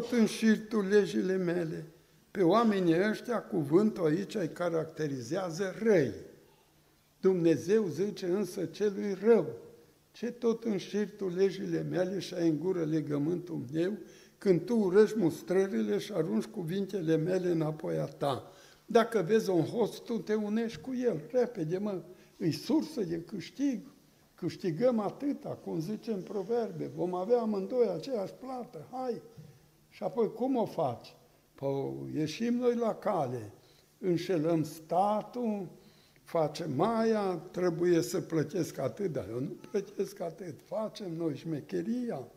tot înșiri tu legile mele. Pe oamenii ăștia, cuvântul aici îi caracterizează răi. Dumnezeu zice însă celui rău, ce tot înșiri tu legile mele și ai în gură legământul meu, când tu urăști mustrările și arunci cuvintele mele înapoi a ta. Dacă vezi un host, tu te unești cu el, repede, mă, îi sursă de câștig, câștigăm atâta, cum zice în proverbe, vom avea amândoi aceeași plată, hai! Și apoi cum o faci? Păi ieșim noi la cale, înșelăm statul, facem maia, trebuie să plătesc atât, dar eu nu plătesc atât, facem noi șmecheria.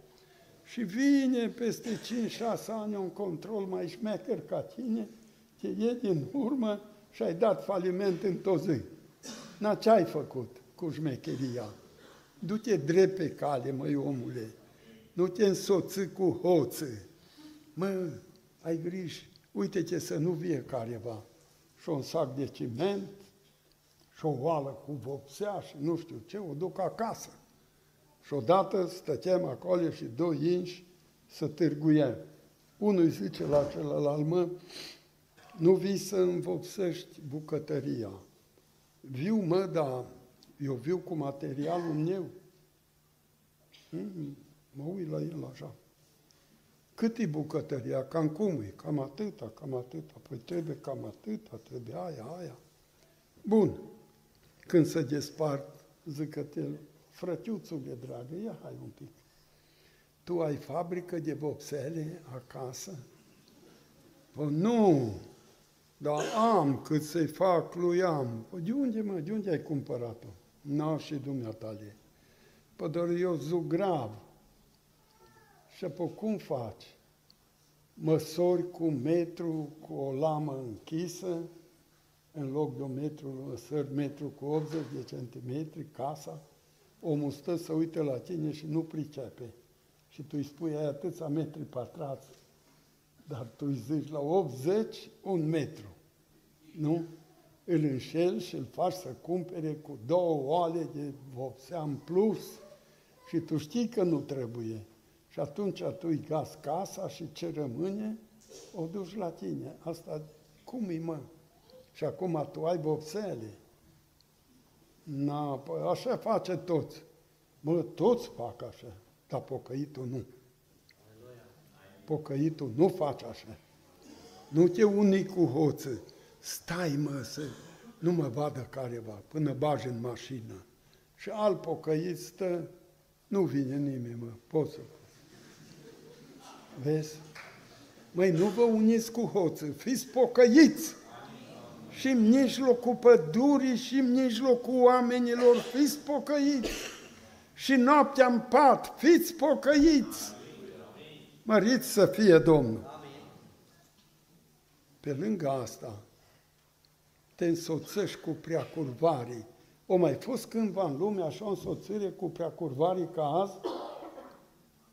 Și vine peste 5-6 ani un control mai șmecher ca tine, te iei din urmă și ai dat faliment în toți. Na, ce ai făcut cu șmecheria? Du-te drept pe cale, măi omule, nu te însoți cu hoță. Mă, ai grijă, uite-te să nu vie careva și un sac de ciment și o oală cu vopsea și nu știu ce, o duc acasă. Și odată stăteam acolo și doi inși să târguiem. Unul îi zice la celălalt, mă, nu vii să învopsești bucătăria. Viu, mă, dar eu viu cu materialul meu. Mm, mă uit la el așa. Cât e bucătăria? Cam cum e? Cam atâta, cam atâta. Păi trebuie cam atâta, trebuie aia, aia. Bun. Când se despart, zică el, frătiuțule dragă, ia hai un pic. Tu ai fabrică de vopsele acasă? Păi nu, dar am cât să-i fac lui am. Păi de unde, mă, de unde ai cumpărat-o? Nu și dumneatale. Păi doar eu zugrav. Și apoi cum faci? Măsori cu metru, cu o lamă închisă, în loc de un metru, măsări metru cu 80 de centimetri, casa, omul stă să uite la tine și nu pricepe. Și tu îi spui, ai atâția metri pătrați, dar tu îi zici la 80, un metru. Nu? Îl înșel și îl faci să cumpere cu două oale de vopsea în plus și tu știi că nu trebuie. Și atunci tu îi gas casa și ce rămâne, o duci la tine. Asta cum e, mă? Și acum tu ai vopsele. Na, păi așa face toți. Mă, toți fac așa, dar pocăitul nu. Pocăitul nu face așa. Nu te uni cu hoță. Stai, mă, să nu mă vadă careva, până bagi în mașină. Și al pocăit stă, nu vine nimeni, mă, poți să Vezi? Măi, nu vă uniți cu hoță, fiți pocăiți! și în mijlocul pădurii și în mijlocul oamenilor, fiți pocăiți. Și noaptea în pat, fiți pocăiți. Măriți să fie Domnul. Pe lângă asta, te însoțești cu preacurvarii. O mai fost cândva în lume așa o însoțire cu preacurvarii ca azi?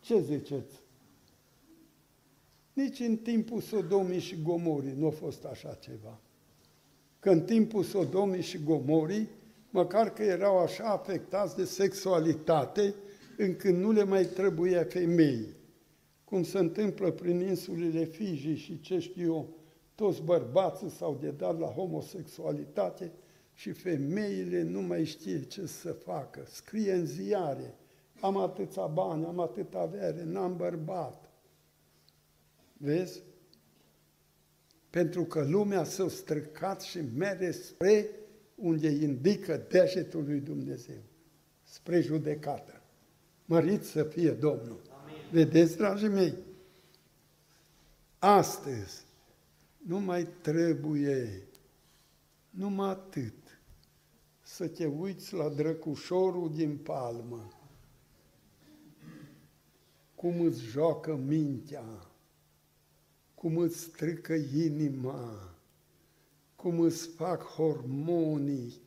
Ce ziceți? Nici în timpul Sodomii și Gomorii nu a fost așa ceva că în timpul Sodomii și Gomorii, măcar că erau așa afectați de sexualitate, încât nu le mai trebuia femei. Cum se întâmplă prin insulele Fiji și ce știu eu, toți bărbații s-au dedat la homosexualitate și femeile nu mai știe ce să facă. Scrie în ziare, am atâția bani, am atâta avere, n-am bărbat. Vezi? pentru că lumea s-a străcat și merge spre unde indică degetul lui Dumnezeu, spre judecată. Mărit să fie Domnul! Amin. Vedeți, dragii mei? Astăzi nu mai trebuie numai atât să te uiți la drăcușorul din palmă, cum îți joacă mintea, cum îți strică inima, cum îți fac hormonii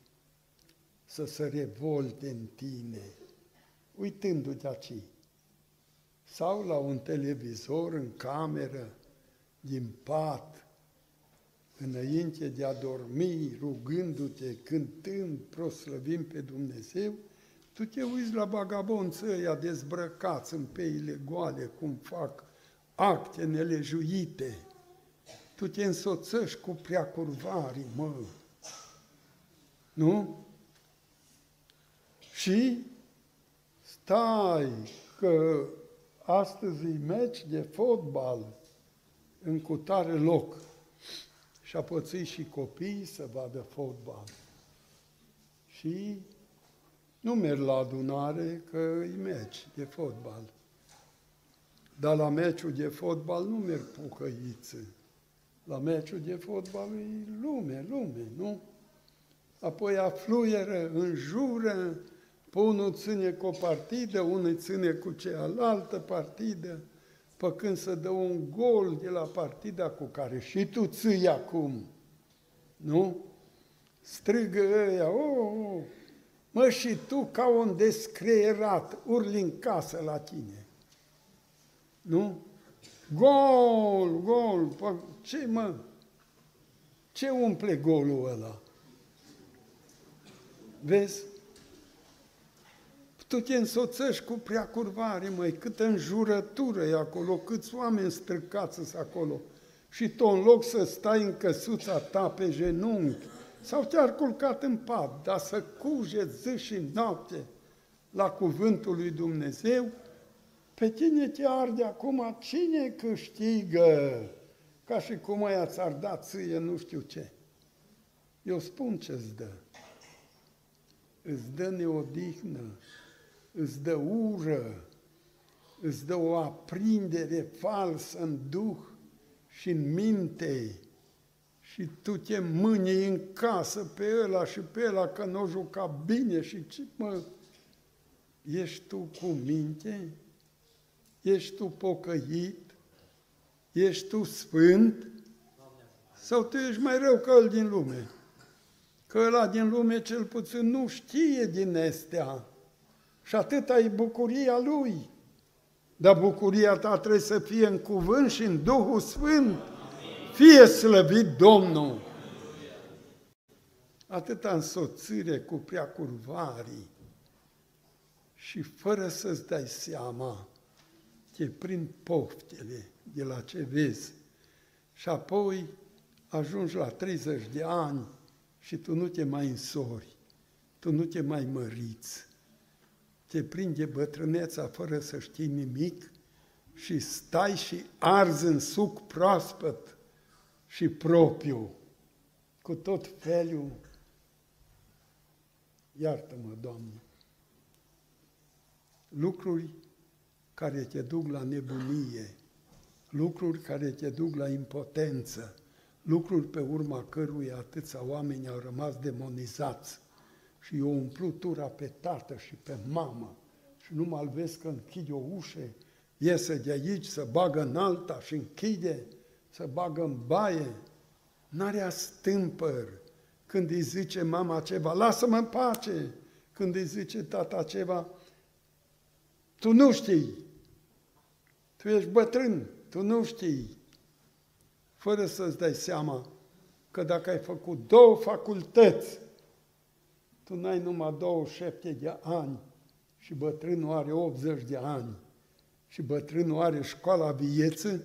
să se revolte în tine, uitându-te aici. Sau la un televizor în cameră, din pat, înainte de a dormi, rugându-te, cântând, proslăvim pe Dumnezeu, tu te uiți la bagabonță ăia dezbrăcați în peile goale, cum fac acte nelejuite. Tu te însoțești cu preacurvarii, mă. Nu? Și stai că astăzi e meci de fotbal în cutare loc și a pățit și copiii să vadă fotbal. Și nu merg la adunare că e meci de fotbal. Dar la meciul de fotbal nu merg pucăițe. La meciul de fotbal e lume, lume, nu? Apoi afluieră, înjură, pe unul ține cu o partidă, unul ține cu cealaltă partidă, pe când să dă un gol de la partida cu care și tu ții acum, nu? Strigă ăia, oh, oh, mă, și tu ca un descreierat, urli în casă la tine. Nu? Gol, gol, pă, ce mă? Ce umple golul ăla? Vezi? Tu te însoțești cu prea curvare, măi, câtă înjurătură e acolo, câți oameni străcați sunt acolo. Și tu în loc să stai în căsuța ta pe genunchi, sau te-ar culcat în pat, dar să cugeți zi și noapte la cuvântul lui Dumnezeu, pe tine te arde acum cine câștigă, ca și cum aia ți-ar da ție nu știu ce. Eu spun ce-ți dă. Îți dă neodihnă, îți dă ură, îți dă o aprindere falsă în duh și în minte și tu te mâni în casă pe ăla și pe ăla că nu o juca bine și ce mă... Ești tu cu minte? Ești tu pocăit? Ești tu sfânt? Sau tu ești mai rău ca el din lume? Că ăla din lume cel puțin nu știe din astea. Și atâta e bucuria lui. Dar bucuria ta trebuie să fie în cuvânt și în Duhul Sfânt. Fie slăvit Domnul! Atâta însoțire cu prea curvarii și fără să-ți dai seama, te prind poftele de la ce vezi și apoi ajungi la 30 de ani și tu nu te mai însori, tu nu te mai măriți, te prinde bătrâneța fără să știi nimic și stai și arzi în suc proaspăt și propriu, cu tot felul. Iartă-mă, Doamne! Lucruri care te duc la nebunie, lucruri care te duc la impotență, lucruri pe urma căruia atâția oameni au rămas demonizați și eu umplu tura pe tată și pe mamă și nu mă vezi că închide o ușă, iese de aici, să bagă în alta și închide, să bagă în baie, n-are stâmpăr când îi zice mama ceva, lasă-mă în pace, când îi zice tata ceva, tu nu știi, tu ești bătrân, tu nu știi, fără să-ți dai seama că dacă ai făcut două facultăți, tu n-ai numai 27 de ani și bătrânul are 80 de ani și bătrânul are școala vieții,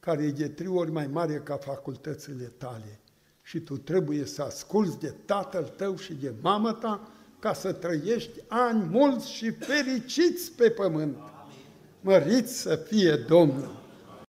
care e de trei ori mai mare ca facultățile tale. Și tu trebuie să asculți de tatăl tău și de mama ta ca să trăiești ani mulți și fericiți pe pământ. Măriți să fie Domnul!